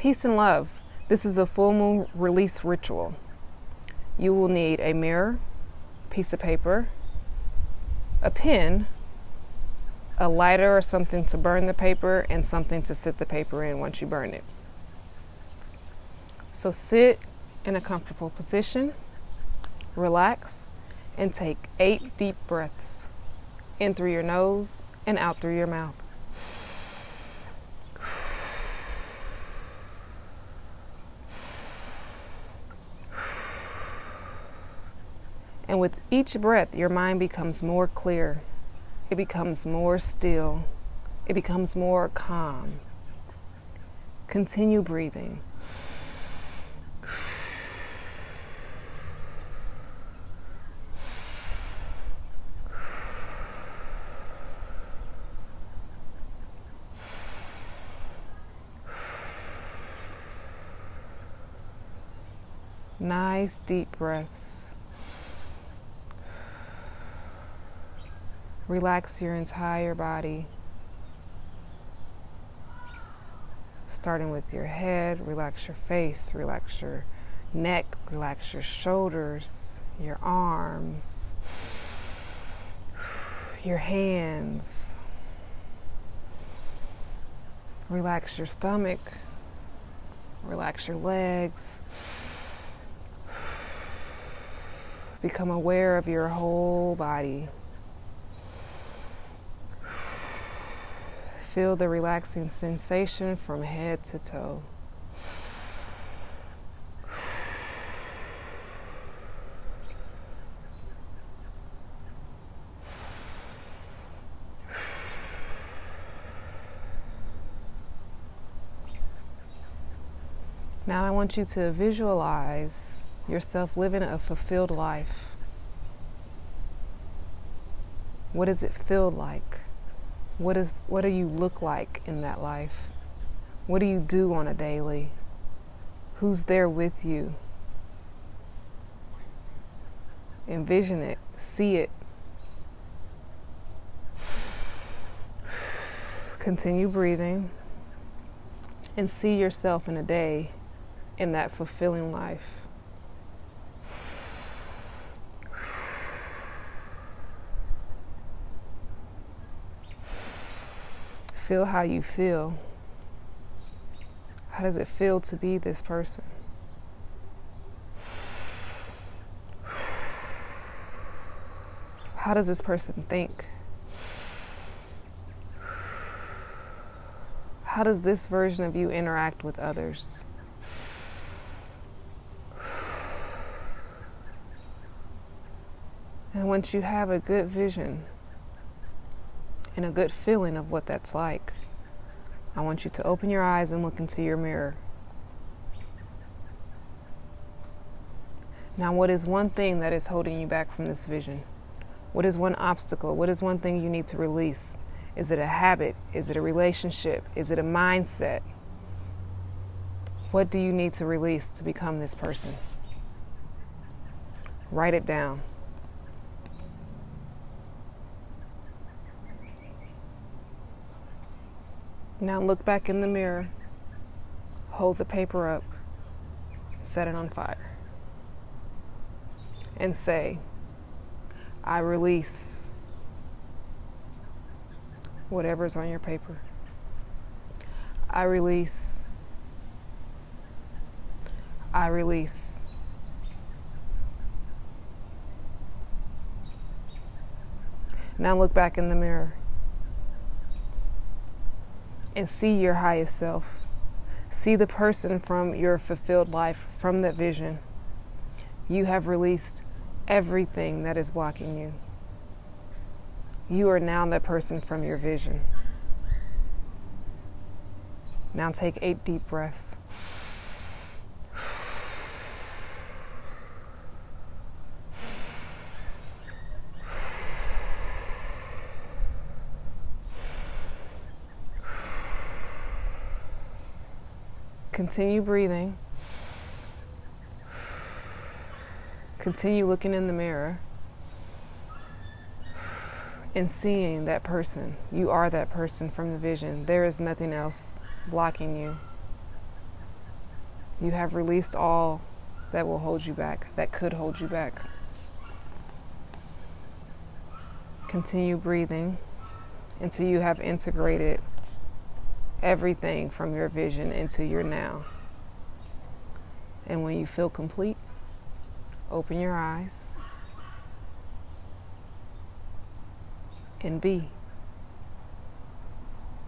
Peace and love. This is a full moon release ritual. You will need a mirror, piece of paper, a pen, a lighter or something to burn the paper, and something to sit the paper in once you burn it. So sit in a comfortable position, relax, and take eight deep breaths in through your nose and out through your mouth. And with each breath, your mind becomes more clear. It becomes more still. It becomes more calm. Continue breathing. Nice deep breaths. Relax your entire body. Starting with your head, relax your face, relax your neck, relax your shoulders, your arms, your hands. Relax your stomach, relax your legs. Become aware of your whole body. Feel the relaxing sensation from head to toe. Now, I want you to visualize yourself living a fulfilled life. What does it feel like? What is what do you look like in that life? What do you do on a daily? Who's there with you? Envision it, see it. Continue breathing and see yourself in a day in that fulfilling life. Feel how you feel. How does it feel to be this person? How does this person think? How does this version of you interact with others? And once you have a good vision and a good feeling of what that's like. I want you to open your eyes and look into your mirror. Now, what is one thing that is holding you back from this vision? What is one obstacle? What is one thing you need to release? Is it a habit? Is it a relationship? Is it a mindset? What do you need to release to become this person? Write it down. Now look back in the mirror, hold the paper up, set it on fire, and say, I release whatever's on your paper. I release. I release. Now look back in the mirror and see your highest self. See the person from your fulfilled life, from that vision. You have released everything that is blocking you. You are now that person from your vision. Now take eight deep breaths. Continue breathing. Continue looking in the mirror and seeing that person. You are that person from the vision. There is nothing else blocking you. You have released all that will hold you back, that could hold you back. Continue breathing until you have integrated everything from your vision into your now. And when you feel complete, open your eyes and be.